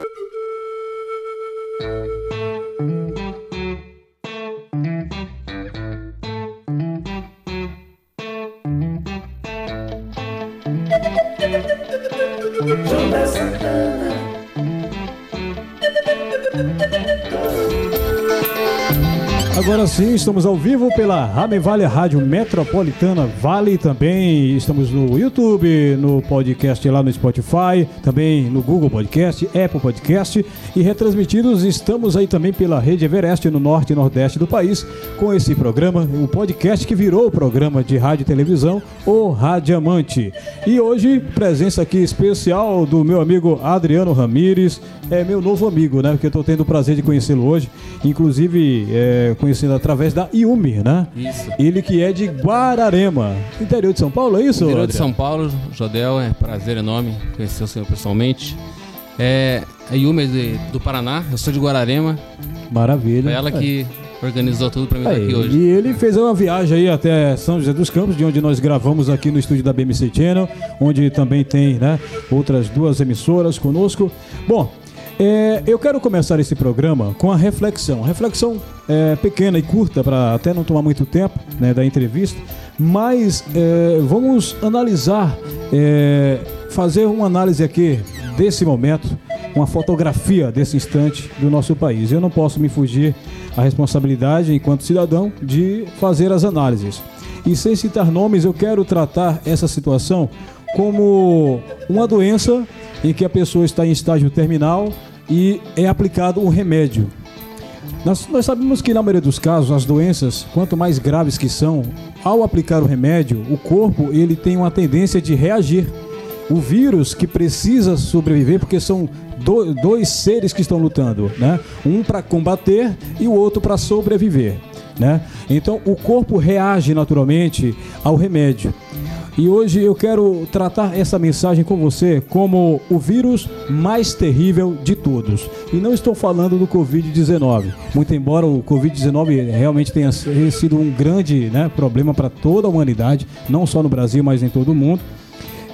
Agora sim, estamos ao vivo pela Rame Vale Rádio Metropolitana Vale também. Estamos no YouTube, no podcast lá no Spotify, também no Google Podcast, Apple Podcast e retransmitidos estamos aí também pela Rede Everest no norte e nordeste do país com esse programa, um podcast que virou o programa de rádio e televisão, o Radiamante. E hoje, presença aqui especial do meu amigo Adriano Ramires, é meu novo amigo, né? Porque eu estou tendo o prazer de conhecê-lo hoje, inclusive é, conhecendo através da Iumi, né? Isso. Ele que é de Guararema, interior de São Paulo, é isso? Interior de? São Paulo, Jodel, é prazer enorme conhecer o senhor pessoalmente. É, a Yumi é de- do Paraná, eu sou de Guararema. Maravilha. Foi ela que organizou tudo pra mim Aí, aqui hoje. E ele fez uma viagem aí até São José dos Campos, de onde nós gravamos aqui no estúdio da BMC Channel, onde também tem né, outras duas emissoras conosco. Bom, é, eu quero começar esse programa com a reflexão. Reflexão é, pequena e curta, para até não tomar muito tempo né, da entrevista, mas é, vamos analisar, é, fazer uma análise aqui desse momento, uma fotografia desse instante do nosso país. Eu não posso me fugir a responsabilidade, enquanto cidadão, de fazer as análises. E sem citar nomes, eu quero tratar essa situação como uma doença em que a pessoa está em estágio terminal e é aplicado um remédio. Nós, nós sabemos que na maioria dos casos as doenças, quanto mais graves que são, ao aplicar o remédio, o corpo ele tem uma tendência de reagir. O vírus que precisa sobreviver, porque são do- dois seres que estão lutando, né? Um para combater e o outro para sobreviver, né? Então o corpo reage naturalmente ao remédio. E hoje eu quero tratar essa mensagem com você como o vírus mais terrível de todos. E não estou falando do Covid-19. Muito embora o Covid-19 realmente tenha sido um grande né, problema para toda a humanidade, não só no Brasil, mas em todo o mundo.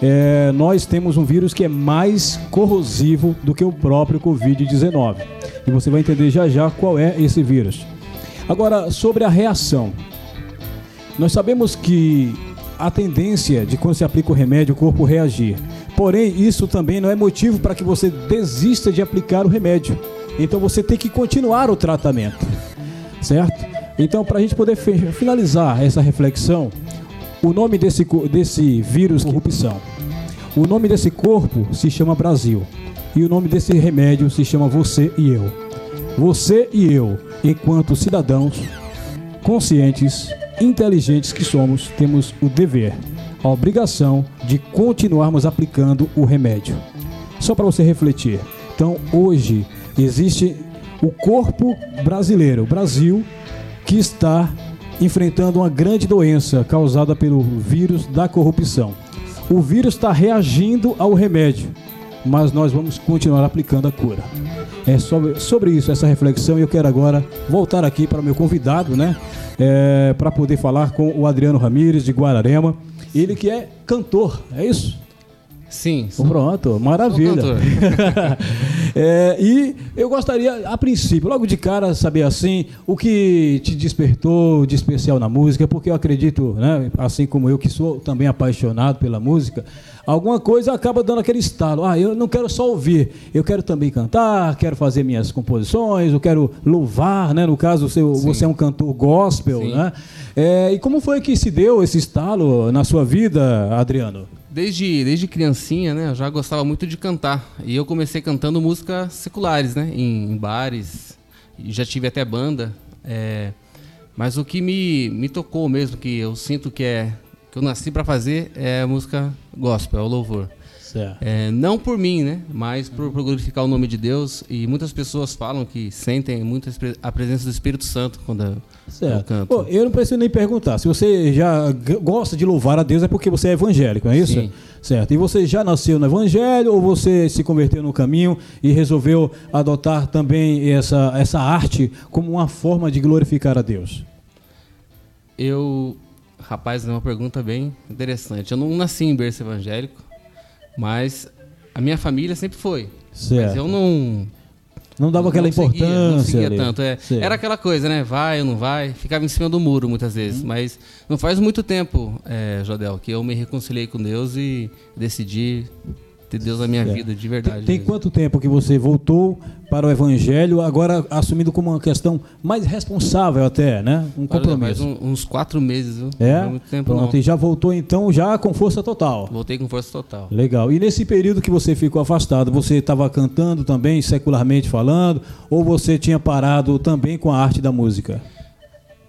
É, nós temos um vírus que é mais corrosivo do que o próprio Covid-19. E você vai entender já já qual é esse vírus. Agora, sobre a reação. Nós sabemos que a tendência de quando se aplica o remédio, o corpo reagir. Porém, isso também não é motivo para que você desista de aplicar o remédio. Então você tem que continuar o tratamento, certo? Então, para a gente poder finalizar essa reflexão, o nome desse, desse vírus corrupção. O nome desse corpo se chama Brasil. E o nome desse remédio se chama você e eu. Você e eu, enquanto cidadãos conscientes, inteligentes que somos, temos o dever, a obrigação de continuarmos aplicando o remédio. Só para você refletir. Então, hoje existe o corpo brasileiro, Brasil, que está enfrentando uma grande doença causada pelo vírus da corrupção. O vírus está reagindo ao remédio, mas nós vamos continuar aplicando a cura. É sobre, sobre isso, essa reflexão, e eu quero agora voltar aqui para o meu convidado, né? É, para poder falar com o Adriano Ramires, de Guararema. Ele que é cantor, é isso? Sim, Pronto, maravilha. É, e eu gostaria, a princípio, logo de cara, saber assim, o que te despertou de especial na música, porque eu acredito, né, assim como eu, que sou também apaixonado pela música, alguma coisa acaba dando aquele estalo. Ah, eu não quero só ouvir, eu quero também cantar, quero fazer minhas composições, eu quero louvar, né? No caso, você, você é um cantor gospel, Sim. né? É, e como foi que se deu esse estalo na sua vida, Adriano? Desde, desde criancinha, né, eu já gostava muito de cantar. E eu comecei cantando músicas seculares, né, em, em bares. Já tive até banda. é, mas o que me, me tocou mesmo, que eu sinto que é que eu nasci para fazer, é música gospel, é o louvor. É, não por mim, né? Mas por, por glorificar o nome de Deus. E muitas pessoas falam que sentem muito a presença do Espírito Santo quando eu, eu canto. Pô, eu não preciso nem perguntar. Se você já gosta de louvar a Deus, é porque você é evangélico, não é isso? Sim. Certo. E você já nasceu no evangelho ou você se converteu no caminho e resolveu adotar também essa, essa arte como uma forma de glorificar a Deus? Eu, rapaz, é uma pergunta bem interessante. Eu não nasci em berço evangélico, mas a minha família sempre foi. Certo. Mas eu não. Não dava aquela não seguia, importância. não seguia ali. tanto. é. Era aquela coisa, né? Vai ou não vai. Ficava em cima do muro muitas Uhum. vezes. Mas não faz muito tempo, é, Jodel, que eu me reconciliei com Deus e decidi ter Deus na minha Certo. vida, de verdade. Tem, tem quanto tempo que você voltou para o Evangelho, agora assumindo como uma questão mais responsável até, né? Um compromisso. um- uns quatro meses, viu? É? Não muito tempo, Pronto, não. e já voltou então já com força total. Voltei com força total. Legal. E nesse período que você ficou afastado, você estava cantando também, secularmente falando, ou você tinha parado também com a arte da música?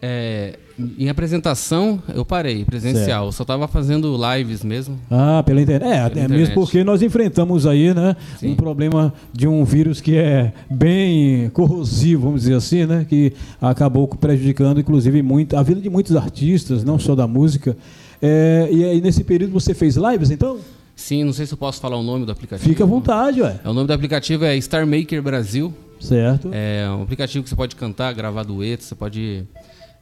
É, em apresentação, eu parei, presencial. Eu só tava fazendo lives mesmo. Ah, pela internet. É, é internet. mesmo porque nós enfrentamos aí, né, Sim. um problema de um vírus que é bem corrosivo, vamos dizer assim, né, que acabou prejudicando, inclusive, muito, a vida de muitos artistas, não só da música. É, e aí, nesse período, você fez lives, então? Sim, não sei se eu posso falar o nome do aplicativo. Fica à vontade, ué. É, o nome do aplicativo é Star Maker Brasil. Certo. É um aplicativo que você pode cantar, gravar duetos, você pode.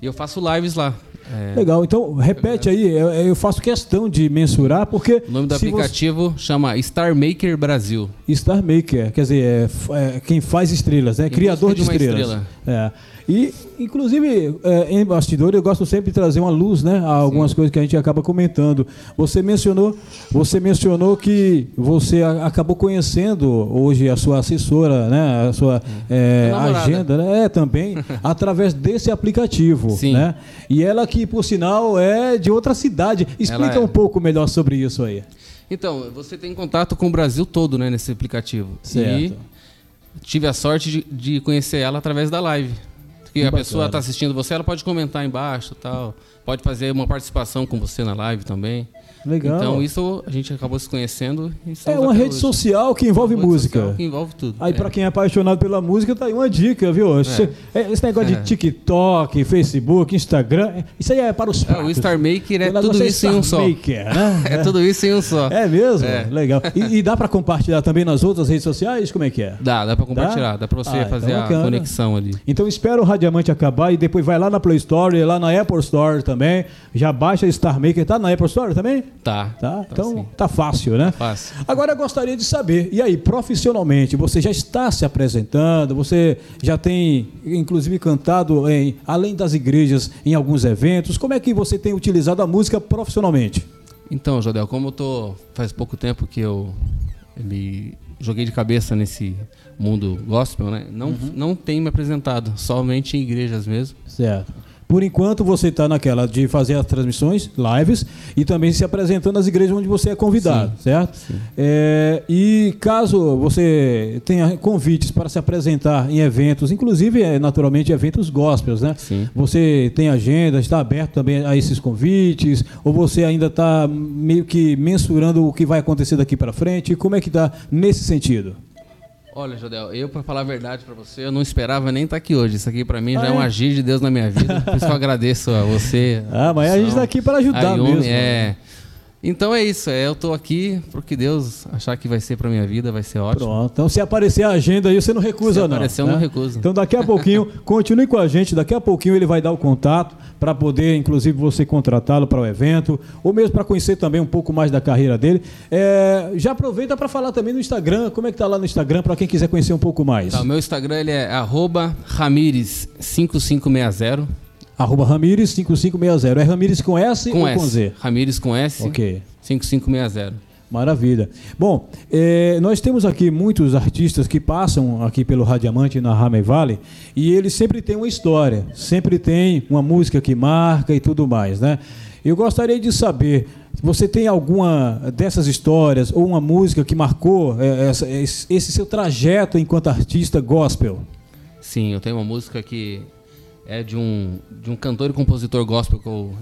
E eu faço lives lá. É, Legal, então repete aí, eu, eu faço questão de mensurar, porque. o nome do aplicativo chama Star Maker Brasil. Você... Star Maker, quer dizer, é, é quem faz estrelas, né? Criador de de estrelas. É. E, inclusive, é, em bastidor, eu gosto sempre de trazer uma luz, né? A algumas coisas que a gente acaba comentando. Você mencionou, você mencionou que você a- acabou conhecendo hoje a sua assessora, né? A sua é, agenda, né? É, também, através desse aplicativo. Sim. Né? E ela que, por sinal, é de outra cidade. Explica é. um pouco melhor sobre isso aí. Então, você tem contato com o Brasil todo, né, nesse aplicativo. Certo. E tive a sorte de, de conhecer ela através da live. Que a pessoa está assistindo você, ela pode comentar embaixo tal. Pode fazer uma participação com você na live também. Legal. Então, isso a gente acabou se conhecendo. É uma rede hoje. social que envolve Rede música. Que envolve tudo. Aí, É. pra quem é apaixonado pela música, tá aí uma dica, viu? Esse, é, esse negócio de É. TikTok, Facebook, Instagram, é- isso aí é para os É, o Star Maker é tudo é isso em um só. Maker, né? É tudo isso em um só. É mesmo? É. Legal. E, e dá pra compartilhar também nas outras redes sociais? Como é que é? Dá, dá pra compartilhar, dá, pra você Ah, fazer então a bacana. conexão ali. Então espera o Radiamante acabar e depois vai lá na Play Store, lá na Apple Store também. Já baixa Star Maker. Tá na Apple Store também? Tá. Tá? Então sim. tá fácil, né? Fácil. Agora eu gostaria de saber, e aí, profissionalmente, você já está se apresentando, você já tem, inclusive, cantado em, além das igrejas em alguns eventos. Como é que você tem utilizado a música profissionalmente? Então, Jodel, como eu tô. Faz pouco tempo que eu me joguei de cabeça nesse mundo gospel, né? Não, não tenho me apresentado, somente em igrejas mesmo. Certo. Por enquanto você está naquela de fazer as transmissões, lives, e também se apresentando nas igrejas onde você é convidado, certo? É, e caso você tenha convites para se apresentar em eventos, inclusive é, naturalmente eventos gospels, né? Sim. Você tem agenda, está aberto também a esses convites, ou você ainda está meio que mensurando o que vai acontecer daqui para frente? Como é que está nesse sentido? Olha, Jodel, eu, pra falar a verdade pra você, eu não esperava nem estar aqui hoje. Isso aqui pra mim Ah, já é um é? agir de Deus na minha vida. Por isso que eu agradeço a você. Ah, mas a gente está aqui para ajudar a mesmo. É. Então é isso, é, eu tô aqui porque Deus achar que vai ser pra minha vida, vai ser ótimo. Pronto. Então, se aparecer a agenda aí, você não recusa, Se não. aparecer, eu né? não recuso. Então, daqui a pouquinho, continue com a gente. Daqui a pouquinho ele vai dar o contato para poder, inclusive, você contratá-lo para o evento, ou mesmo para conhecer também um pouco mais da carreira dele. É, já aproveita para falar também no Instagram. Como é que tá lá no Instagram para quem quiser conhecer um pouco mais? Tá, o meu Instagram ele é arroba Ramires5560 Arroba Ramires 5560. É Ramires com S com ou S. com Z? Ramires com S. Ok. 5560. Maravilha. Bom, eh, nós temos aqui muitos artistas que passam aqui pelo Radiamante na Ramey Valley e eles sempre têm uma história, sempre tem uma música que marca e tudo mais, né? Eu gostaria de saber, você tem alguma dessas histórias ou uma música que marcou eh, essa- esse seu trajeto enquanto artista gospel? Sim, eu tenho uma música que é de um, de um cantor e compositor gospel que eu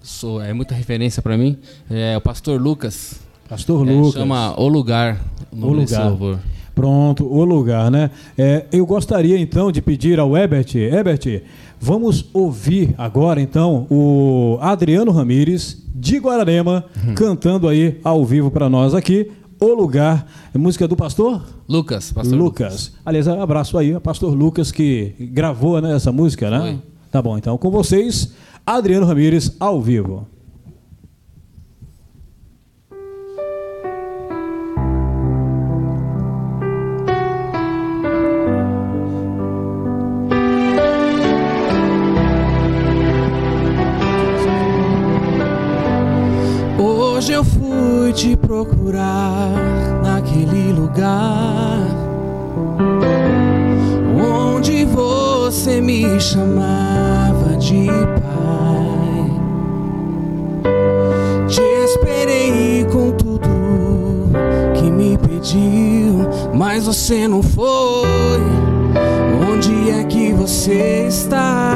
sou, é muita referência pra mim. É o pastor Lucas. Pastor É, Lucas. chama O Lugar. O O Lugar. louvor. Pronto, o lugar, né? É, eu gostaria então de pedir ao Ebert, Ebert, vamos ouvir agora então o Adriano Ramires de Guararema Uhum. cantando aí ao vivo para nós aqui. O lugar, é música do pastor Lucas, pastor Lucas. Aliás, abraço aí, ao pastor Lucas que gravou né, essa música, né? Foi. Tá bom, então com vocês, Adriano Ramires ao vivo. Procurar naquele lugar onde você me chamava de pai. Te esperei com tudo que me pediu, mas você não foi. Onde é que você está?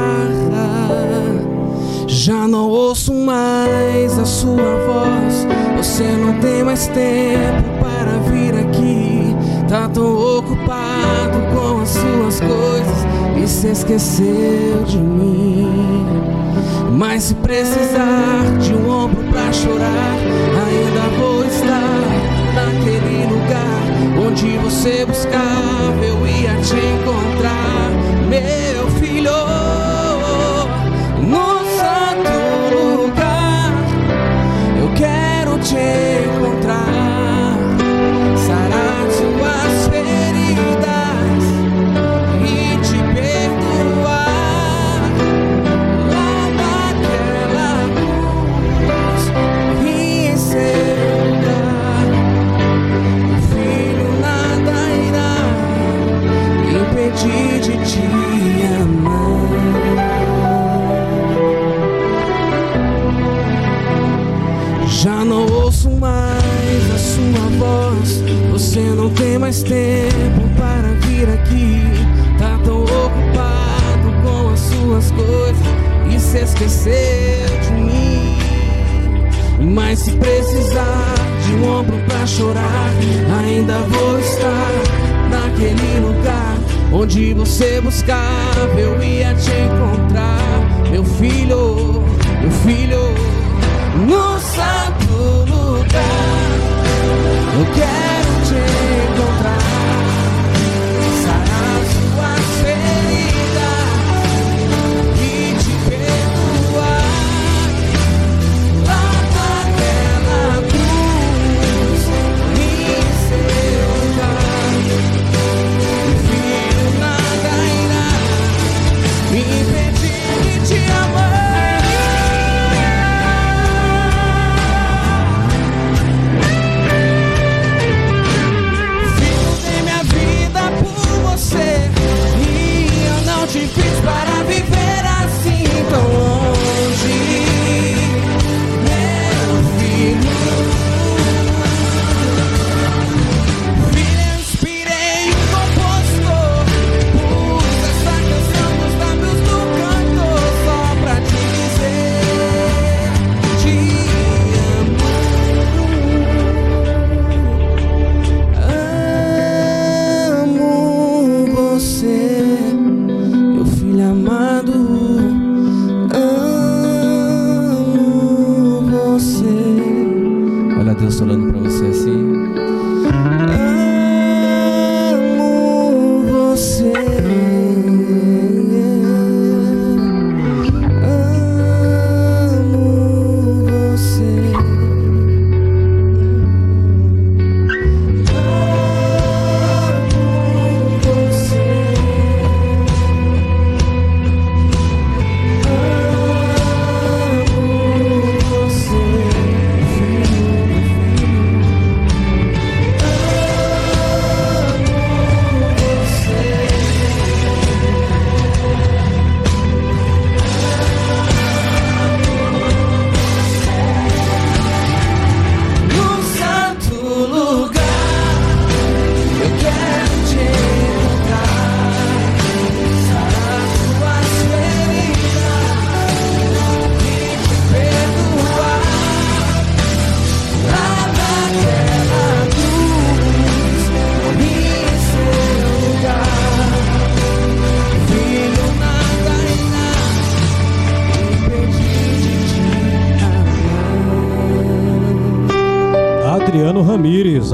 Já não ouço mais a sua voz. Você não tem mais tempo para vir aqui. Tá tão ocupado com as suas coisas e se esqueceu de mim. Mas se precisar de um ombro pra chorar, ainda vou estar naquele lugar onde você buscava. Eu ia te encontrar, meu Já não ouço mais a sua voz. Você não tem mais tempo para vir aqui. Tá tão ocupado com as suas coisas e se esqueceu de mim. Mas se precisar de um ombro pra chorar, ainda vou estar naquele lugar onde você buscava. Eu ia te encontrar, meu filho, meu filho no santo lugar. Eu quero te encontrar.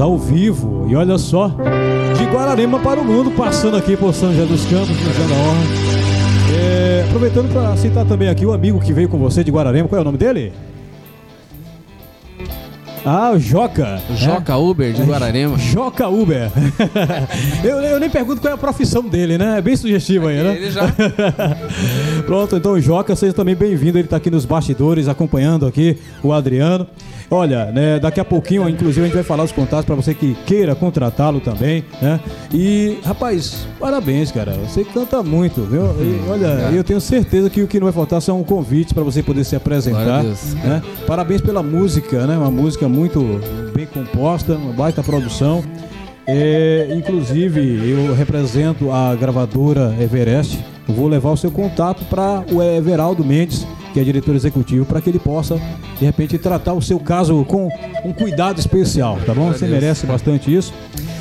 Ao vivo. E olha só, de Guararema para o mundo, passando aqui por São José dos Campos, fazendo a honra. É, aproveitando para citar também aqui o amigo que veio com você de Guararema, qual é o nome dele? Ah, o Joca. Joca é? Uber de Guararema. Joca Uber. eu, eu, nem pergunto qual é a profissão dele, né? É bem sugestivo aí, né? Ele já. Pronto, então o Joca, seja também bem-vindo. Ele está aqui nos bastidores acompanhando aqui o Adriano. Olha, né, daqui a pouquinho, inclusive, a gente vai falar os contatos para você que queira contratá-lo também, né? E, rapaz, parabéns, cara. Você canta muito, viu? E, olha, eu tenho certeza que o que não vai faltar são convites para você poder se apresentar. Né? Parabéns pela música, né? Uma música muito bem composta, uma baita produção. É, inclusive, eu represento a gravadora Everest. vou levar o seu contato para o Everaldo Mendes que é diretor executivo, para que ele possa, de repente, tratar o seu caso com um cuidado especial, tá bom? Você merece bastante isso.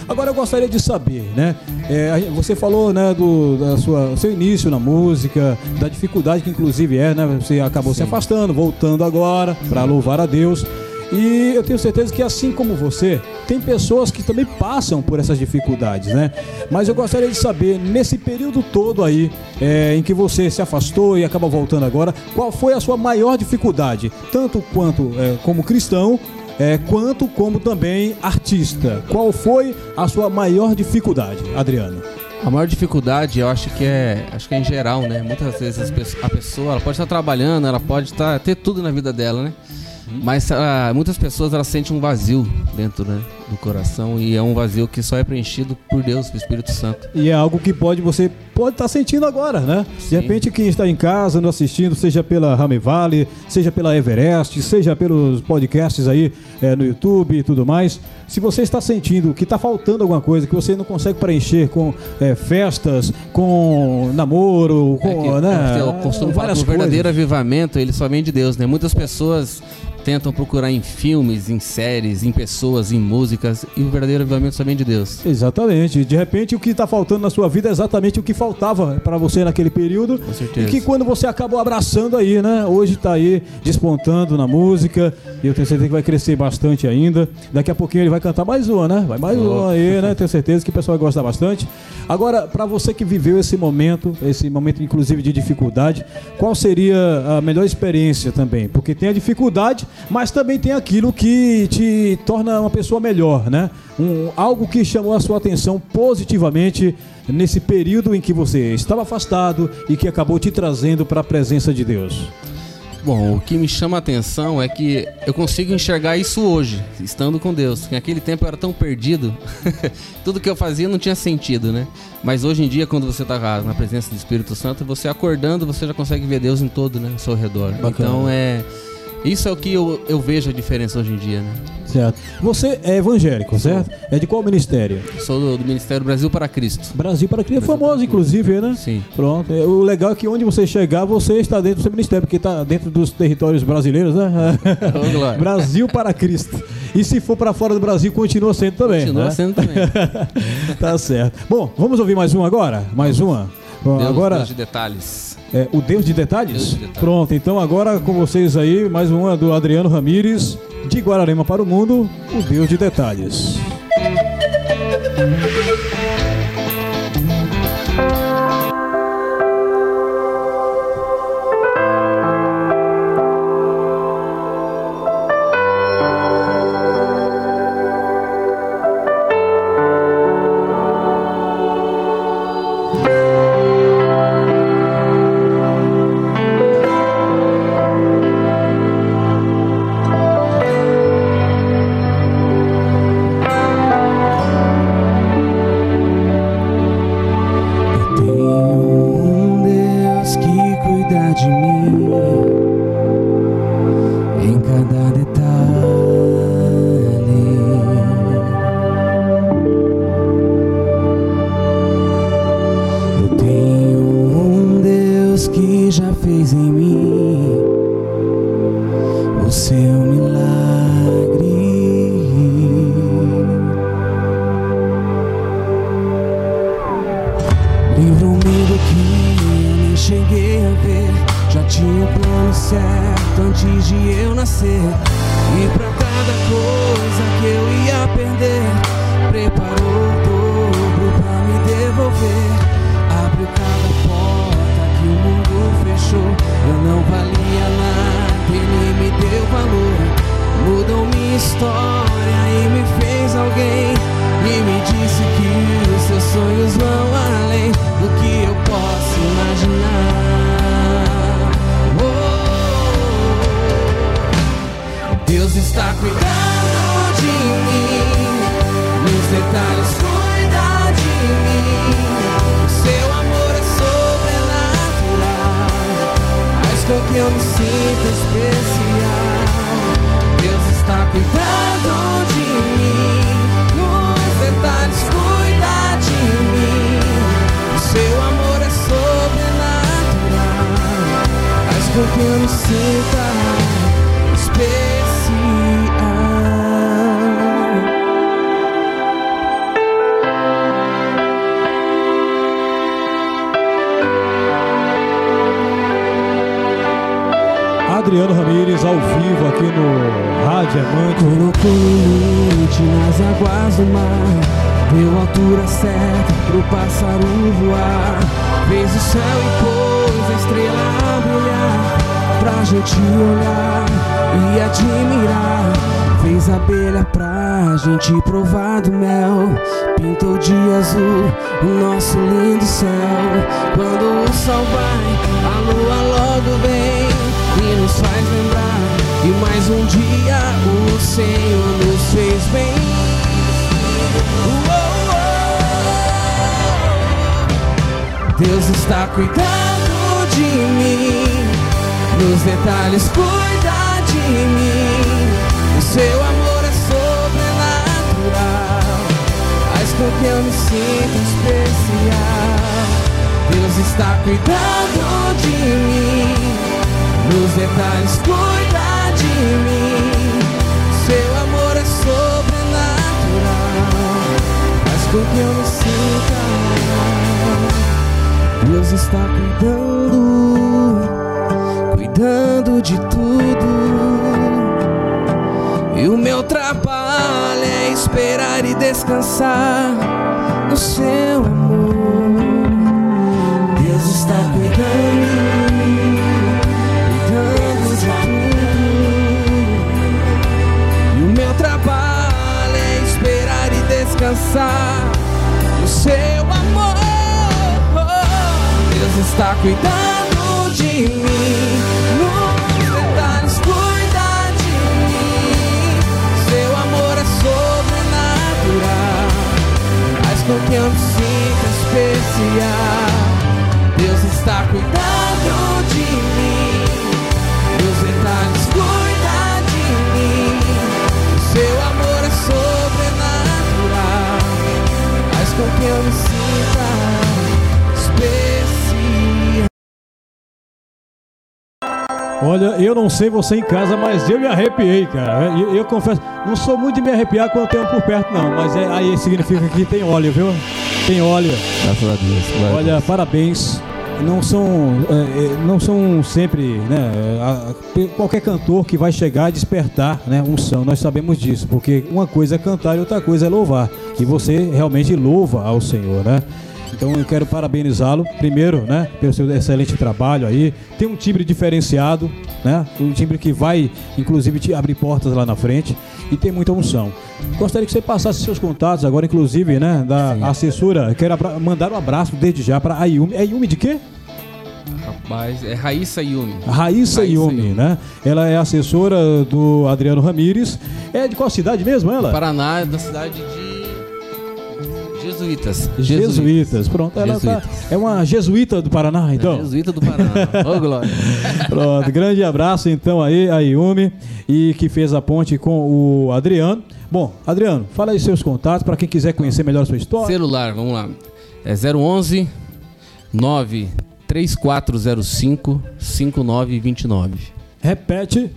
Agora eu gostaria de saber, né? É, você falou, né, do da sua, seu início na música, da dificuldade que inclusive é, né? Você acabou Sim. se afastando, voltando agora para louvar a Deus. E eu tenho certeza que assim como você, tem pessoas que também passam por essas dificuldades, né? Mas eu gostaria de saber, nesse período todo aí, é, em que você se afastou e acaba voltando agora, qual foi a sua maior dificuldade? Tanto quanto é, como cristão, é, quanto como também artista. Qual foi a sua maior dificuldade, Adriano? A maior dificuldade, eu acho que é, acho que é em geral, né? Muitas vezes a pessoa, ela pode estar trabalhando, ela pode estar ter tudo na vida dela, né? Mas uh, muitas pessoas elas sentem um vazio dentro né, do coração e é um vazio que só é preenchido por Deus, pelo Espírito Santo. E é algo que pode você pode estar tá sentindo agora, né? Sim. De repente quem está em casa nos assistindo, seja pela Rame Valley, seja pela Everest, seja pelos podcasts aí é, no YouTube e tudo mais, se você está sentindo que está faltando alguma coisa, que você não consegue preencher com é, festas, com namoro, com, é que, né? Eu costumo falar que o verdadeiro avivamento ele só vem de Deus, né? Muitas pessoas tentam procurar em filmes, em séries, em pessoas, em músicas, e o verdadeiro avivamento só vem de Deus. Exatamente. De repente, o que está faltando na sua vida é exatamente o que faltava para você naquele período. Com certeza. E que quando você acabou abraçando aí, né? Hoje está aí despontando na música, e eu tenho certeza que vai crescer bastante ainda. Daqui a pouquinho ele vai cantar mais uma, né? Vai mais oh. uma aí, né? Tenho certeza que o pessoal vai gostar bastante. Agora, para você que viveu esse momento, esse momento inclusive de dificuldade, qual seria a melhor experiência também? Porque tem a dificuldade, mas também tem aquilo que te torna uma pessoa melhor, né? Um, algo que chamou a sua atenção positivamente nesse período em que você estava afastado e que acabou te trazendo para a presença de Deus. Bom, o que me chama a atenção é que eu consigo enxergar isso hoje, estando com Deus. Naquele tempo eu era tão perdido, tudo que eu fazia não tinha sentido, né? Mas hoje em dia, quando você está na presença do Espírito Santo, você acordando, você já consegue ver Deus em todo, né? Ao seu redor. Bacana. Então é isso é o que eu, eu vejo a diferença hoje em dia, né? Certo. Você é evangélico, certo? É de qual ministério? Sou do, do Ministério Brasil para Cristo. Brasil para Cristo é famoso, inclusive, né? Sim. Pronto. É, o legal é que onde você chegar, você está dentro do seu ministério, porque está dentro dos territórios brasileiros, né? Brasil para Cristo. E se for para fora do Brasil, continua sendo também. Continua né? sendo também. tá certo. Bom, vamos ouvir mais um agora? Mais uma? Bom, Deus, agora. Deus de detalhes. É, o Deus de detalhes? Deus de detalhes? Pronto, então agora com vocês aí, mais uma do Adriano Ramires, de Guararema para o Mundo, o Deus de detalhes. Faz com que eu me sinta especial. Adriano Ramires ao vivo aqui no Rádio Amante. Colocou limite nas águas do mar Deu altura certa pro pássaro voar Fez o céu e pôs a estrela Gente olhar e admirar. Fez abelha pra gente provar do mel. Pintou de azul o nosso lindo céu. Quando o sol vai, a lua logo vem e nos faz lembrar que mais um dia o Senhor nos fez bem. Deus está cuidando de mim, nos detalhes cuida de mim. O seu amor é sobrenatural, faz com que eu me sinta especial. Deus está cuidando de mim nos detalhes cuida de mim. Seu amor é sobrenatural, faz com que eu me sinta. Deus está cuidando, cuidando de tudo. E o meu trabalho é esperar e descansar no seu amor. Deus está cuidando. cuidando de tudo. E o meu trabalho é esperar e descansar no seu amor. Deus está cuidando de mim. Que eu me sinta especial. Deus está cuidando de mim. Nos detalhes cuida de mim. Seu amor é sobrenatural. Faz com que eu me sinta Olha, eu não sei você em casa, mas eu me arrepiei, cara. Eu, eu confesso, não sou muito de me arrepiar quando tenho por perto, não. Mas é- aí significa que tem óleo, viu? Tem óleo. Graças a Deus. Olha, Deus. parabéns. Não são, é, é, não são sempre, né, a- qualquer cantor que vai chegar e despertar, né, unção. Nós sabemos disso, porque uma coisa é cantar e outra coisa é louvar. E você realmente louva ao Senhor, né? Então eu quero parabenizá-lo, primeiro, né, pelo seu excelente trabalho aí. Tem um timbre diferenciado, né? Um timbre que vai, inclusive, te abrir portas lá na frente e tem muita unção. Gostaria que você passasse seus contatos agora, inclusive, né, da assessora. Quero mandar um abraço desde já para a Yumi. É Yumi de quê? Rapaz, é Raíssa Yumi. Raíssa, Raíssa Yumi, Yumi. né? Ela é assessora do Adriano Ramires. É de qual cidade mesmo ela? Paraná, da cidade de Jesuítas. Jesuítas. Pronto, ela tá- Jesuítas. é uma jesuíta do Paraná, então. Jesuíta do Paraná. Ô, Glória. Pronto, grande abraço então aí a Yumi e que fez a ponte com o Adriano. Bom, Adriano, fala aí seus contatos para quem quiser conhecer melhor a sua história. Celular, vamos lá. É 011 93405 5929. Repete.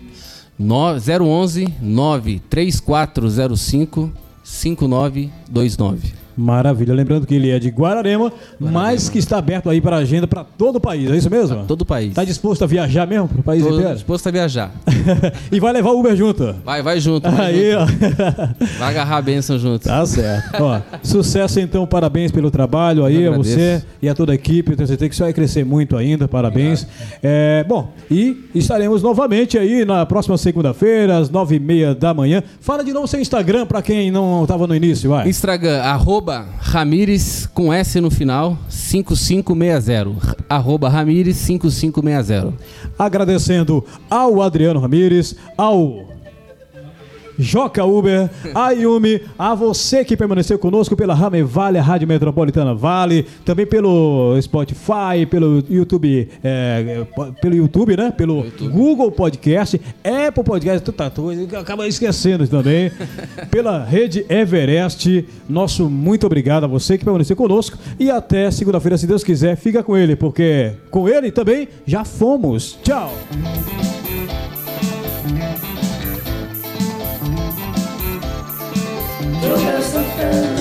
No- 011 93405 5929. Maravilha. Lembrando que ele é de Guararema, mas que está aberto aí para agenda para todo o país. É isso mesmo? Todo o país. Está disposto a viajar mesmo para o país Tô inteiro? disposto a viajar. e vai levar o Uber junto. Vai, vai junto. Vai, Aí, ó. junto. vai agarrar a bênção junto. Tá certo. Ó, sucesso então, parabéns pelo trabalho aí Eu a você e a toda a equipe. Tenho certeza que você vai crescer muito ainda, parabéns. É, bom, e estaremos novamente aí na próxima segunda-feira, às nove e meia da manhã. Fala de novo seu Instagram para quem não estava no início, vai. Instagram, arroba Ramires com S no final, 5560. Arroba Ramires 5560. Agradecendo ao Adriano Ramires, ao Joca Uber, a Yumi, a você que permaneceu conosco pela Rame Vale, a Rádio Metropolitana Vale, também pelo Spotify, pelo YouTube, é, pelo YouTube, né? Pelo YouTube. Google Podcast, Apple Podcast, tanta coisa, acaba esquecendo também. pela rede Everest, nosso muito obrigado a você que permaneceu conosco e até segunda-feira, se Deus quiser, fica com ele, porque com ele também já fomos. Tchau! You're just a thing.